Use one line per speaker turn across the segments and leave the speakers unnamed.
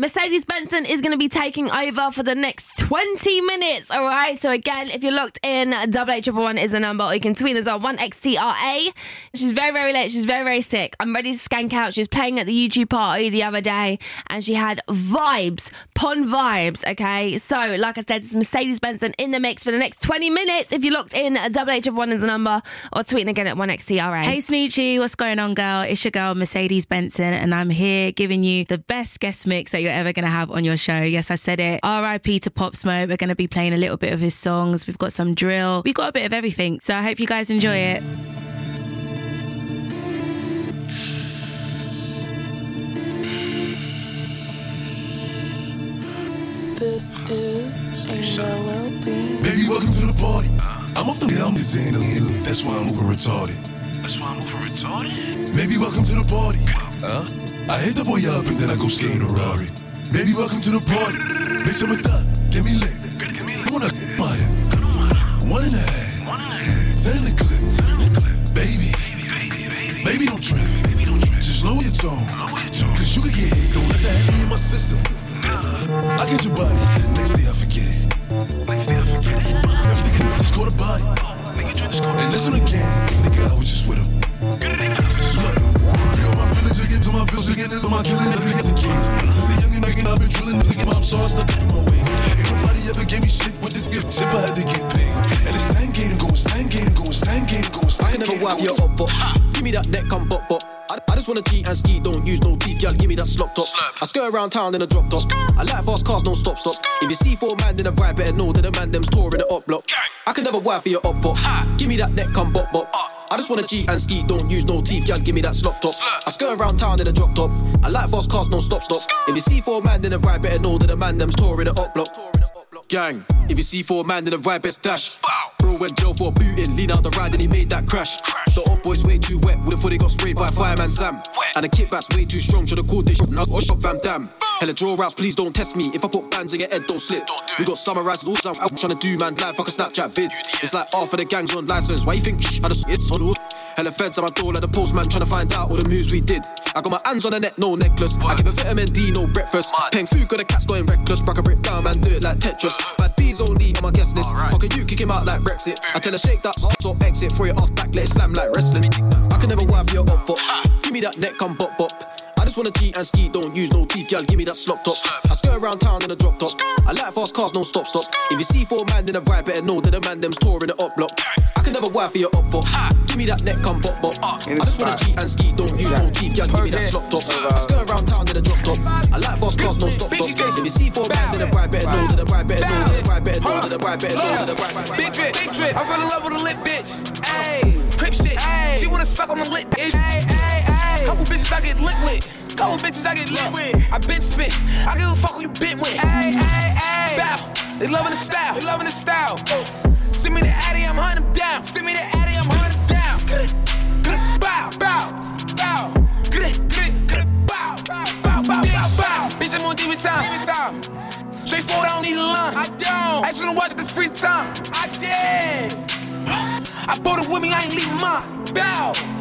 Mercedes Benson is going to be taking over for the next 20 minutes. All right. So, again, if you're locked in, double eight triple one is the number, or you can tweet us on 1xtra. She's very, very late. She's very, very sick. I'm ready to skank out. She was playing at the YouTube party the other day and she had vibes, pun vibes. Okay. So, like I said, it's Mercedes Benson in the mix for the next 20 minutes. If you're locked in, double eight triple one is the number, or tweeting again at 1xtra.
Hey, Snoochie, what's going on, girl? It's your girl, Mercedes Benson, and I'm here giving you the best guest mix that you're ever going to have on your show. Yes, I said it. RIP to Pop Smoke. We're going to be playing a little bit of his songs. We've got some drill. We've got a bit of everything. So I hope you guys enjoy it.
This is a melody.
Baby, welcome to the party. I'm off the I'm insane, that's why I'm moving retarded.
That's why I'm moving retarded.
Baby, welcome to the party. Huh? I hit the boy up and then I go skate a Rari. Baby, welcome to the party. Bitch, I'm a thot. Get me lit. I wanna my One and a half. Send in the clip. Baby. Baby, don't trip. Just lower your tone. Cause you can get hit. Don't let that be in my system. I get your body.
Neck, come bop bop. I, I just wanna cheat and ski, don't use no teeth, y'all. Give me that slop top. I skirt around town in a drop top. I like fast cars, no stop stop. If you see four man in a ride, better know that the man them's touring the up block. Gang. I can never wife for your up for. Give me that neck, come bop bop. I just wanna cheat and ski, don't use no teeth, y'all. Give me that slop top. I skirt around town in a drop top. I like fast cars, no stop stop. If you see four man in a ride, better know that the man them's touring the up block. Gang, if you see four man in a ride, best dash. Bro went jail for booting, lean out the ride and he made that crash. The up boy's way too wet, would have he got sprayed by fireman Sam. And the kickback's way too strong, should've called this shot, or shot Van Damme. Hella draw routes, please don't test me. If I put bands in your head, don't slip. We got summarized all out, out trying to do man live, fuck a Snapchat vid. It's like half of the gangs on license. Why you think shh, I just it's on all? Hella feds at my door like the postman trying to find out all the moves we did. I got my hands on the neck, no necklace. I give a vitamin D, no breakfast. Paying food, got the cats going reckless. Brack a brick down, man, do it like Tetris. Bad B's only on my guest list. Fucking you kick him out like Brexit. I tell her shake that ass or exit. Throw your ass back, let it slam like wrestling. I can never wife your up for. Give me that neck, come bop bop. I just wanna cheat and ski, don't use no teeth, y'all. Give me that slop top. I skirt around town in a drop top. I like fast cars, no stop stop. If you see four man in a ride, better know that the man them's touring the up block. I can never wife for your up for. Give me that neck, come bop bop. Ah, I just wanna cheat and ski, don't use no teeth, y'all. Give me that slop top. I skirt around town in a drop top. I like fast cars, no stop stop. If you see four man in a ride, better know that the ride, better know that the ride, better know that the ride, better know that the ride.
Big drip, big drip. I fell in love with a lit bitch. Ayy, crip shit. Ayy, she wanna suck on the lit bitch. Ayy, ayy, ayy. Couple bitches I get lit with. Couple bitches I get lit with. I been spit. I give a fuck who you been with. Ayy, ayy, ayy. Bow. They loving the style. They loving the style. Send me the Addy, I'm hunting down. Send me the Addy, I'm hunting down. Get it, get it, bow, bow, bow. Bow, bow, bow, bow, bow, bow. Bitch, I'm on demon time. Straightforward, I don't need a line. I don't. I just wanna watch the free time. I did. I bought it with me, I ain't leaving mine. Bow.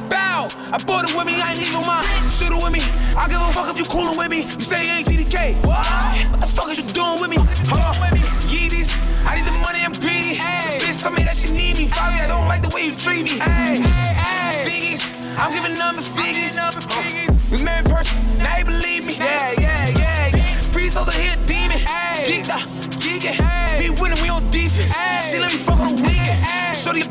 I bought it with me, I ain't leaving mine. Shoot it with me. I give a fuck if you coolin' with me. You say you ain't GDK. What? What the fuck is you doing with me? Hold on with me. Yeezys. I need the money, I'm greedy. Hey. Bitch told me that she need me. Fabi, I don't like the way you treat me. Hey, hey, hey. Figgies. I'm giving number figures. Number uh, figures. We met in person, now you believe me. Yeah, yeah, yeah, yeah. Free souls are here, demon. Hey. Geeked up, geeking. Hey. Me winning, we on defense. Hey. She let me fuck on the weekend. Hey. Shorty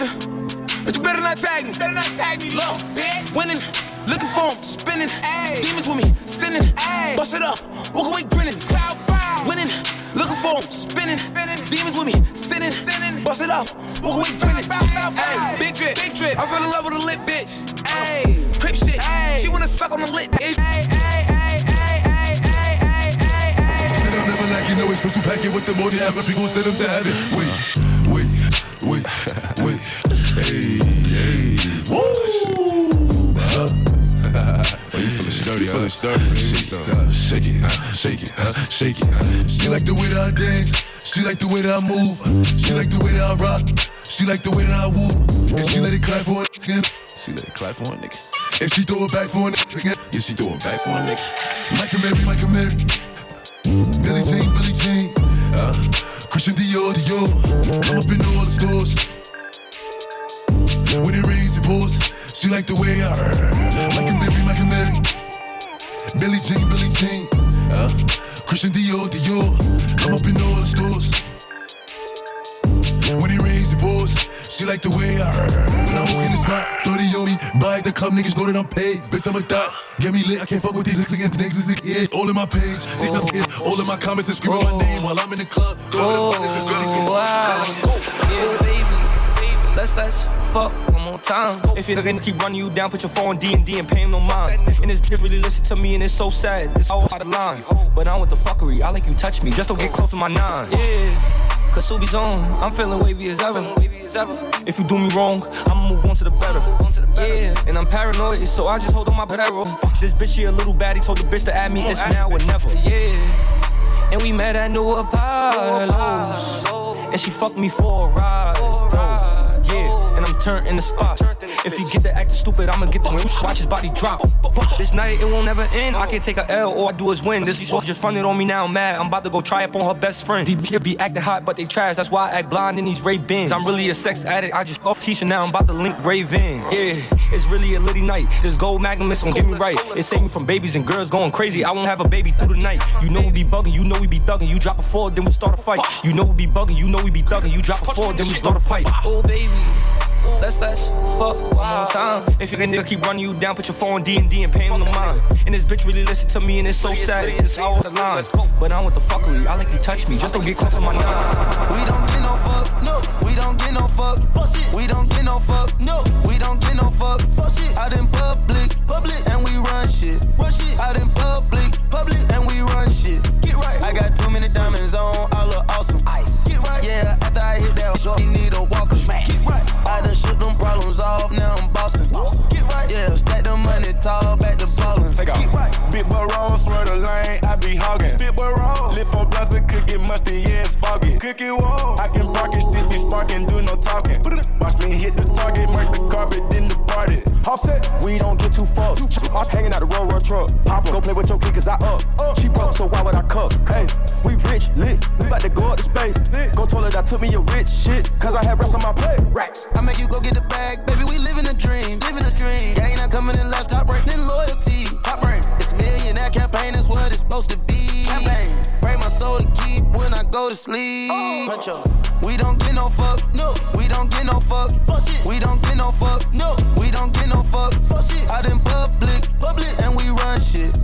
You can post a picture. But you better not tag me. Better not tag me. Look, bitch. Winning. Looking for him, spinning. Ay. Demons with me, sinning. Ay. Bust it up, walk away grinning. Cloud bow. Winning. Looking for him, spinning. spinning. Demons with me, sinning. sinning. Bust it up, walk away grinning. Ay. Big drip, big drip. I fell in love with a lit bitch. Ay. Uh, crip shit. Ay. She wanna suck on the lit bitch. Ay, ay, ay, ay, ay, ay, ay, ay, ay.
Said I'm never like you know it's but you pack it with the more than average. We gon' send them to heaven. Wait, wait, wait,
sturdy, you.
Shake it, uh, shake it, uh, shake it, uh, it. She like the way that I dance. She like the way that I move. She like the way that I rock. She like the way that I woo. And she let it clap for a nigga.
She let it clap for a nigga.
And she throw it back for a nigga.
Yeah, she throw it back for a nigga.
Michael Mary, Michael Mary. Billie Jean, Billie Jean. Uh, Christian Dior, Dior. I'm up in all the stores. When it rains, it pours. She like the way I Michael Mary. Billie Jean, Billie Jean. Uh, Christian Dior, Dior. I'm up in all the stores. When it rains, it pours. She like the way I heard. When I walk in the spot, 30 on me. Buy at the club, niggas know that I'm paid. Bitch, I'm a thot. Get me lit, I can't fuck with these niggas against niggas as a kid. All in my page, they feel kid. All in my comments and screaming my name while I'm in the club. Throwing the abundance and really
Oh, wow. Yeah, baby. Let's let's fuck one more time. If you're gonna keep running you down, put your phone D and D and pay him no mind. And this bitch really listen to me and it's so sad. This all out of line. But I'm with the fuckery. I like you touch me. Just don't get close to my nine. Yeah. Cause Subi's on, I'm feeling wavy as ever. If you do me wrong, I'ma move on to the better. Yeah, and I'm paranoid, so I just hold on my barrel. This bitch here a little baddie, told the bitch to add me, it's now or never. Yeah. And we met at New Apollo's. And she fucked me for a ride. Bro. And I'm turned in the spot. If he get the acting stupid, I'ma get the. Watch his body drop. This night, it won't never end. I can take a L, all I do is win. This bitch just fronted on me now, I'm mad. I'm about to go try up on her best friend. These bitches be acting hot, but they trash. That's why I act blind in these Ray-Bans. I'm really a sex addict. I just off Keisha now. I'm about to link Raven. Yeah, it's really a litty night. This gold magnum is gonna get me right. It saved me from babies and girls going crazy. I won't have a baby through the night. You know we be bugging, you know we be thugging. You drop a four, then we start a fight. You know we be bugging, you know we be thugging. You drop a four, then we start a fight. Oh baby. Let's let's fuck one time. If your nigga keep running you down, put your phone D and D and pay him no mind. And this bitch really listen to me and it's so sad. It's all the line. But I want the fuckery. I like you touch me. Just don't get close to my nine.
We don't get no fuck, no. We don't get no fuck, fuck shit. We don't get no fuck, no. We don't get no fuck, fuck shit. Out in public, public, and we run shit. Tall, back to ballin'.
Take off.
Get right.
Big boy roll, swear the lane, I be hogging. Big boy roll, lip on blunts and cookie musty, yeah, it's foggy. Cookie wall, I can park it, still be sparking, do no talking. Watch me hit the target, mark the carpet, then the party.
Offset, we don't get too fucked. I'm hanging out the road, road truck. Pop up. go play with your kid, cause I up. She broke, so why would I cup? Hey, we rich, lit. We about to go up to space. Lit. Go told her that took me a rich shit, cause I had rest on my plate. Racks.
I make you go get the bag, baby. We living a dream, living a dream. Gang not coming in last, supposed to be. Pray my soul to keep when I go to sleep. Oh. We don't get no fuck, no. We don't get no fuck, fuck shit. We don't get no fuck, no. We don't get no fuck, fuck shit. Out in public, public, and we run shit.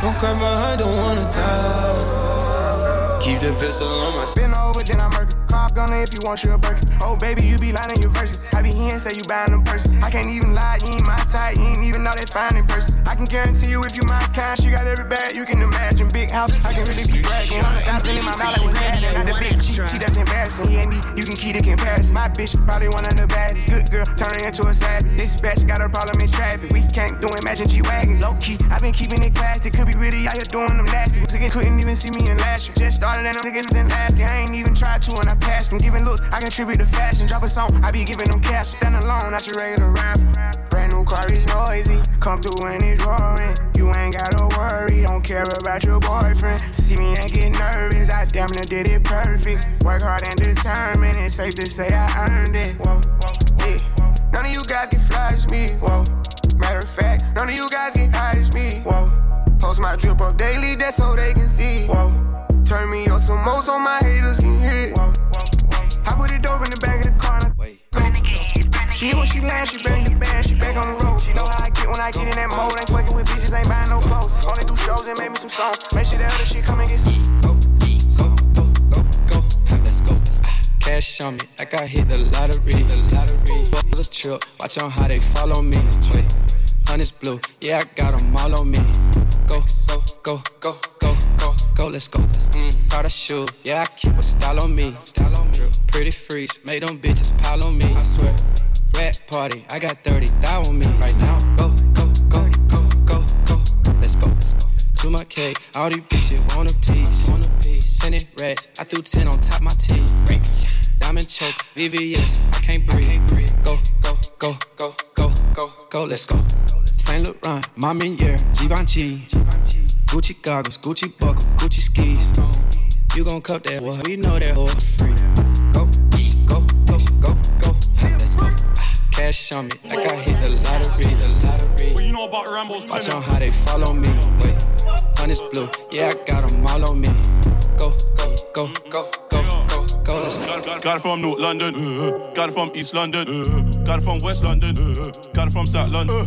Don't cry my heart, don't wanna die. Keep the pistol on my
Been over, then I murder. Call gunner if you want you a burger. Oh, baby, you be lying in your verses. I be here and say you buying them purses. I can't even lie, you ain't my type. You ain't even know they fine in. I can guarantee you if you my kind, she got every bag you can imagine. Big house, I can really be bragging. Hundred thousand in my mouth, like what's happening. Not the big cheat, that's embarrassing. Yeah, me, you can keep the comparison. My bitch, probably one of the baddest. Good girl, turning into a savage. This bitch got a problem in traffic. We can't do imagine G Wagon. Low key, i been keeping it classy. Could be really out here doing them nasty. Niggas couldn't even see me in last year. Just started and them niggas in year. I ain't even tried to and I passed them. Giving looks, I contribute to fashion. Drop a song, I be giving them caps. Stand alone, not your regular rapper. Brand new car is noisy. Come through and it's roaring. You ain't gotta worry, don't care about your boyfriend. See me and get nervous, I damn near did it perfect. Work hard and determined, it's safe to say I earned it. Whoa, yeah. None of you guys can fly as me. Whoa. Matter of fact, none of you guys get high as me. Whoa. Post my drip up daily, that's so they can see. Whoa. Turn me up some more so my haters can hit. Whoa. I put it over in the back of the car. She knew when she land, she bang the band, she back on the road. She know how I get when I get in that mode. Ain't fucking with bitches, ain't buying no clothes. Only do shows and make me some songs. Make sure that other shit come
like I hit the lottery. The lottery. Was a trip, watch on how they follow me. Wait, honey's blue, yeah, I got them all on me. Go, go, go, go, go, go, go, let's go. Mm, proud of shoe, yeah, I keep a style on me. Style on me. Pretty freaks, make them bitches pile on me. I swear. Red party, I got 30 thou on me right now. Go, go, go, go, go, go, let's go. To my K, all these bitches want a piece. Want a piece. Ten rats, I threw 10 on top my teeth. Diamond choke, VVS, I can't breathe. Go, go, go, go, go, go, go, let's go. Saint Laurent, Marminier, Givenchy. Gucci goggles, Gucci buckle, Gucci skis. You gon' cup that, well, we know that for free. Go, go, go, go, go, let's go. Cash on me, like I hit the lottery, the lottery.
What you know about Rambo's
Watch on how they follow me. Wait, honey's blue, yeah, I got them all on me. Go,
Got, it from North London, got it from East London, got it from West London, got it from South London.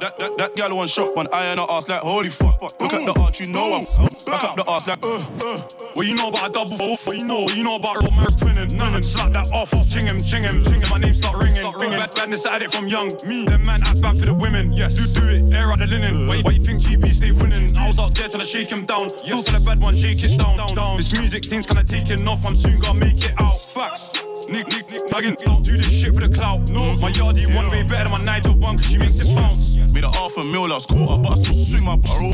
That, that, that gal one shot, one eye and her ass like holy fuck. Look at the arch, you know I'm back up the ass like.
What you know about a double four? What you know? What you know about romance twinning? None and slap that off. Ching him, ching him, ching him. My name start ringing, ringing. Bad, badness at it from young. Me, them man act bad for the women. Yes, do do it. Air out the linen. Why, why you think GB stay winning? I was out there till I shake him down. Still for the bad one, shake it down, down, down. This music thing's kinda taking off. I'm soon gonna make it out. Facts. Nick, Nick, Nick, Nuggin, don't do this shit for the clout. No, my yardie one way better than my Nigel one, cause she makes it bounce.
Made a half a mil last quarter, but I still swing my parole.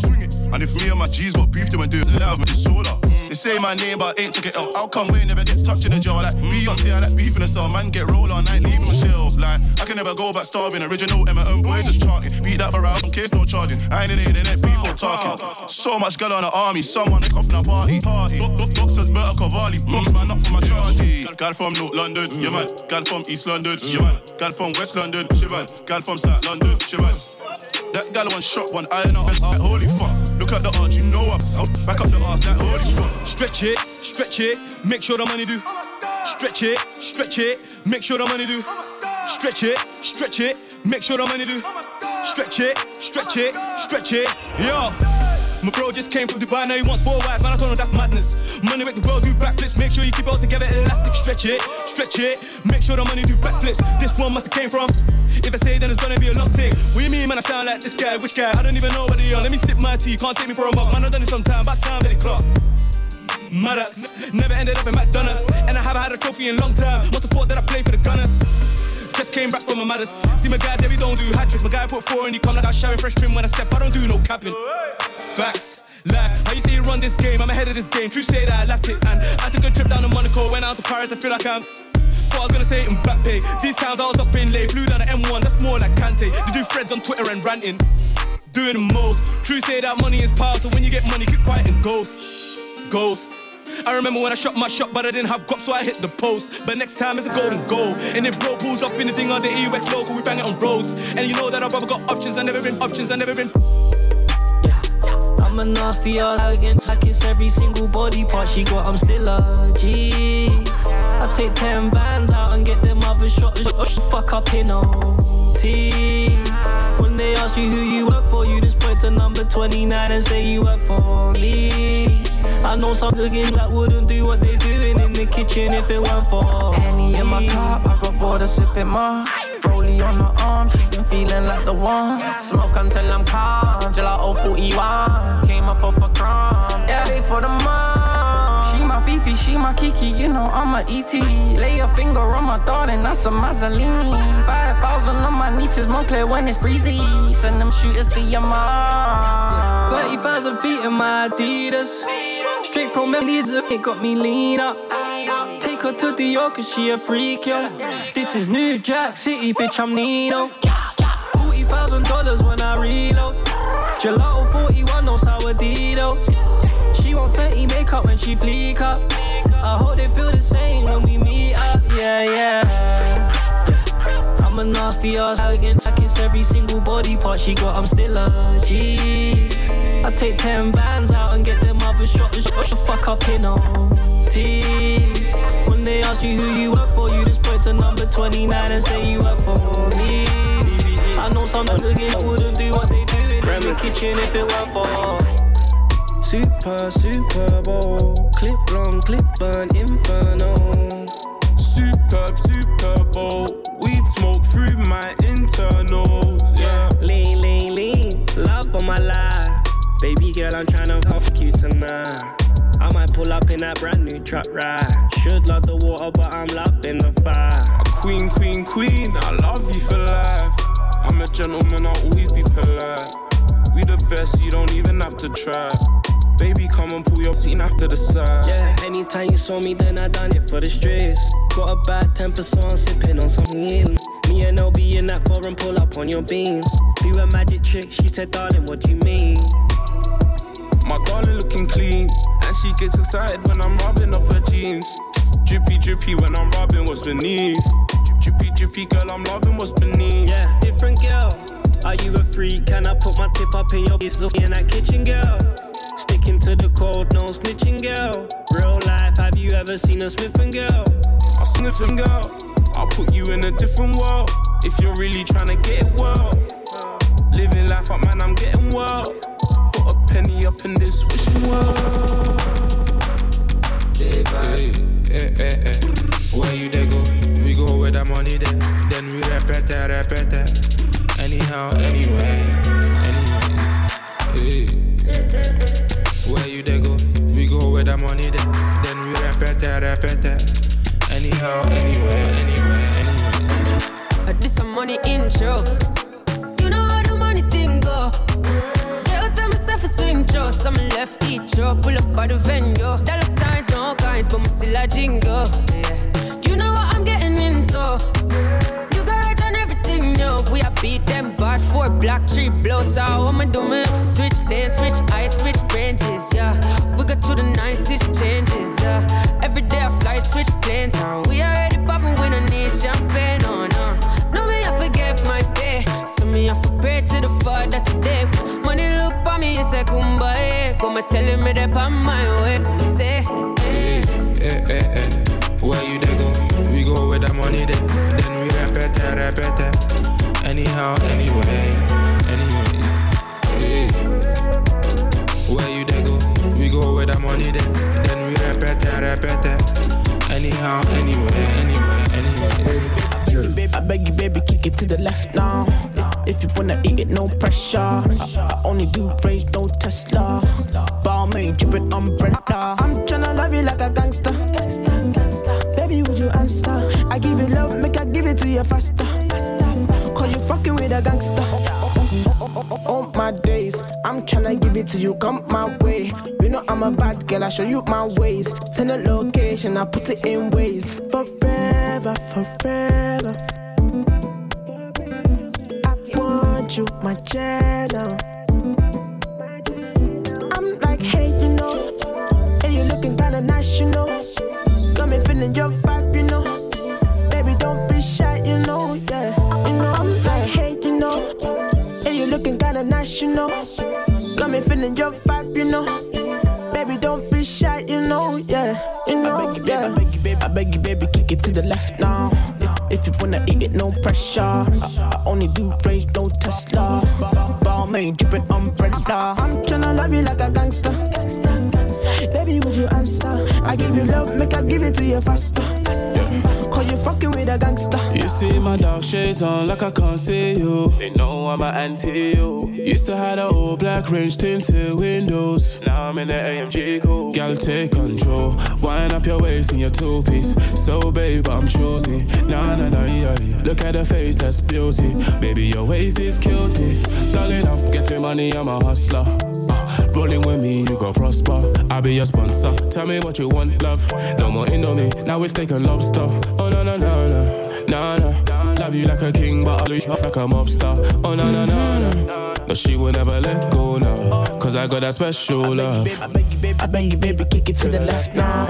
And if me and my G's got beef, then we do it loud, it's solar. They say my name, but I ain't took it out. How come we never get touched in the jaw? Like hmm. Beyonce, I like beef in the cell, man, get roll all night, leave my shelves. Like, I can never go back starving. Original Emma own boys just charting. Beat that hours, in case no charging. I ain't in the internet, beef or talking. So much girl on the army, someone in a party. party. Boxers, Berta Cavalli, box man up for my charity. Eh. Gal from North London, yeah man. Gal from East London, yeah man. Gal from West London, shit man. Gal from South London, shit man. That gal one shot, one eye and her holy fuck. Look at the arch, you know I'm back up the ass like holy fuck.
Stretch it, stretch it, make sure the money do. Stretch it, stretch it, make sure the money do. Stretch it, stretch it, make sure the money do. Stretch it, stretch it, stretch it, yo. My bro just came from Dubai, now he wants four wives, man. I told him that's madness. Money make the world do backflips, make sure you keep it all together, elastic. Stretch it, stretch it, make sure the money do backflips. This one must have came from. If I say then it's gonna be a long thing. What you mean, man? I sound like this guy, which guy? I don't even know what they are. Let me sip my tea, can't take me for a mug. Man, I done it sometime, back time, let it clock. Mothers, never ended up in McDonald's. And I haven't had a trophy in long time. Must have thought that I played for the Gunners. Just came back from my mothers. See my guys, yeah, we don't do hat tricks. My guy put four and he come like I showering fresh trim when I step. I don't do no capping. Facts. Like, how you say you run this game? I'm ahead of this game. True say that I lapped it. And I took a trip down to Monaco. Went out to Paris, I feel like I'm. What I was gonna say in back pay. These times I was up in late. Flew down to M1, that's more like Kante. They do threads on Twitter and ranting. Doing the most. True say that money is power. So when you get money, keep quiet and ghost. Ghost. I remember when I shot my shot, but I didn't have guap, so I hit the post. But next time it's a golden goal. And if bro pulls up anything on the EUX local, we bang it on roads. And you know that brother got options, I never been options, I never been.
I'm a nasty ass against I kiss every single body part she got. I'm still a G. I take ten bands out and get them other shots. Fuck up in OT. When they ask you who you work for, you just point to number 29 and say you work for me. I know some niggas that wouldn't do what they doing in the kitchen if it weren't for
Henny in my cup, I got bored of sipping more. Rollie on her arm, she been feeling like the one. Smoke until I'm calm, gelato 41. Came up off a crumb, yeah, they for the mom. She my Fifi, she my Kiki, you know I'm a ET. Lay a finger on my darling, that's a Mazzolini. 5,000 on my nieces, Moncler when it's breezy. Send them shooters to your mom.
30,000 feet in my Adidas. Straight pro melodies, it got me lean up. Take her to Dior, cause she a freak, yo. This is New Jack City, bitch, I'm Nino. $40,000 when I reload. Gelato 41, no sourdito. She want Fenty makeup when she fleek up. I hope they feel the same when we meet up, yeah, yeah. I'm a nasty ass. I kiss every single body part she got. I'm still a G. I take 10 bands out and get them other shots. Shut the fuck up in T. Ask you who you work for, you just point to number 29 and say you work for me. I know some niggas wouldn't do what they do in the kitchen if it weren't for. Super, Super Bowl, clip long, clip burn, inferno.
Superb, Super Bowl. Weed smoke through my internals. Yeah.
Lean, lean, lean. Love for my life. Baby girl, I'm trying tryna fuck you tonight. I might pull up in that brand new truck ride. Should love the water, but I'm loving the fire.
A queen, queen, queen. I love you for life. I'm a gentleman, I'll always be polite. We the best, you don't even have to try. Baby, come and pull your scene after the side.
Yeah, anytime you saw me, then I done it for the streets. Got a bad temper, so I'm sipping on something in. Me and LB in that foreign pull up on your beams. Do a magic trick, she said, darling, what do you mean?
My darling looking clean, and she gets excited when I'm rubbing up her jeans. Drippy, drippy when I'm rubbing what's beneath. Drippy, drippy girl, I'm loving what's beneath.
Yeah, different girl. Are you a freak? Can I put my tip up in your business in that kitchen, girl? Sticking to the code, no snitching, girl. Real life, have you ever seen a sniffing girl?
A sniffing girl, I'll put you in a different world. If you're really trying to get it well. Living life up, man, I'm getting well. Put a penny up in this wishing world.
Hey, eh, eh, eh. hey, hey, hey. Where you they go? If we go where the money then. Then we repeat it, repeat it. Anyhow, anyway, anyway. Hey. Where you they go? If we go where the money then. Then we repeat it, repeat it. Anyhow, anyway, anyway, anyway.
This some money intro. Show. Some left each row. Pull up by the venue. Dollar signs, no kinds, but me still a jingle. Yeah. You know what I'm getting into. You got on everything, yo. We a beat them bad four black tree blows out. What am I doing? Switch lanes, switch eyes, switch branches. yeah. We got to the nicest changes, yeah. Every day I fly, switch planes, uh. We already kumbaya. Come telling me that I'm my way. Me say,
Hey, hey, hey, hey. Where you they go? We go where the money then. Then we repeat it, repeat it. Anyhow, anyway, anyway. Hey. Where you they go? We go where the money then. Then we repeat it, repeat it. Anyhow, anyway, anyway, anyway.
I beg you, baby, kick it to the left now. If, you wanna eat it, no pressure. I, I only do range, no Tesla. Balmain, dripping umbrella. I'm tryna love you like a gangster. Baby, would you answer? I give you love, make I give it to you faster. Cause you fucking with a gangster. All my days, I'm tryna give it to you, come my way. You know I'm a bad girl, I show you my ways. Send a location, I put it in ways. Forever, forever. Want you, my jello. I'm like, hey, you know, hey, you looking kinda nice, you know. Got me feeling your vibe, you know. Baby, don't be shy, you know, yeah. You know, I'm like, hey, you know, hey, you looking kinda nice, you know. Got me feeling your vibe, you know. Baby, don't be shy, you know, yeah. You know, I beg you, baby, I beg you, baby, I beg you, baby, kick it to the left now. If, you wanna eat it, no pressure. I, I only do range, no Tesla. Balmain, dripping umbrella. I'm tryna love you like a gangster. Baby, would you answer? I give you love, make I give it to you faster. Cause you fucking with a gangster.
You see my dark shades on like I can't see you.
They know I'm an anti you.
Used to have the old black range tinted windows.
Now I'm in the AMG cool.
Girl, take control. Wind up your waist in your two piece. So, babe, I'm choosy. Nah, nah, nah, yeah, yeah. Look at the face, that's beauty. Baby, your waist is guilty. Darling, I'm getting money, I'm a hustler. Uh, rolling with me, you go prosper. I'll be your sponsor. Tell me what you want, love. No more Indomie, now it's steak and lobster. Oh, no, no, no, no. Nah, nah. Love you like a king, but I'll leave you off like a mobster. Oh, no, no, no, no. No, she will never let go now. Cause I got that special love.
I beg you, baby, I beg you, baby, kick it to the left now.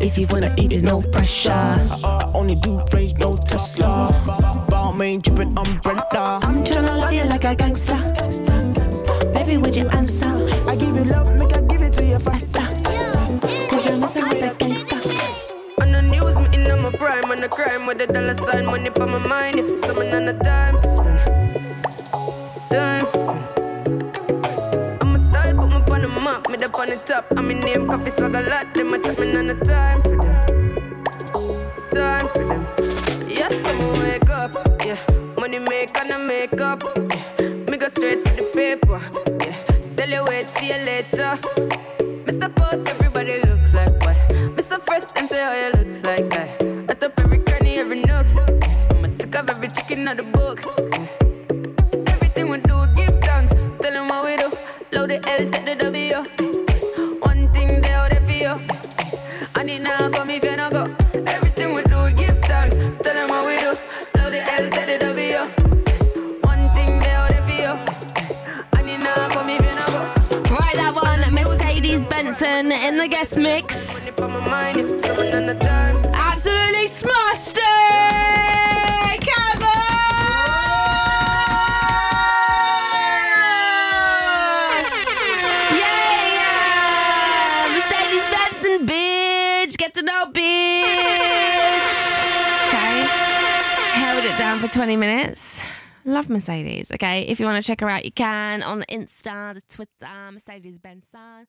If, if you wanna eat it, no pressure. I, I only do range, no Tesla. Balmain dripping umbrella.
I'm tryna love you like a gangster. Baby, would you answer?
I give you love, faster.
Cause I'm messing with a gangster.
On the news, me in my prime, on the crime with the dollar sign, money on my mind. Yeah. Summon on the time for spend. Time for. I'm a style, put me on up on the top. I'm in name, coffee swag a lot, them a chat me on the time for them. Time for them. Yes, I'm wake up, yeah. Money make and I make up. Yeah. Me go straight for the paper, yeah. Tell you wait, see you later.
Guest mix. Absolutely smashed it! Yeah, yeah! Mercedes Benson, bitch! Get to know, bitch! Okay. Held it down for 20 minutes. Love Mercedes. Okay. If you want to check her out, you can on the Insta, the Twitter, Mercedes Benson.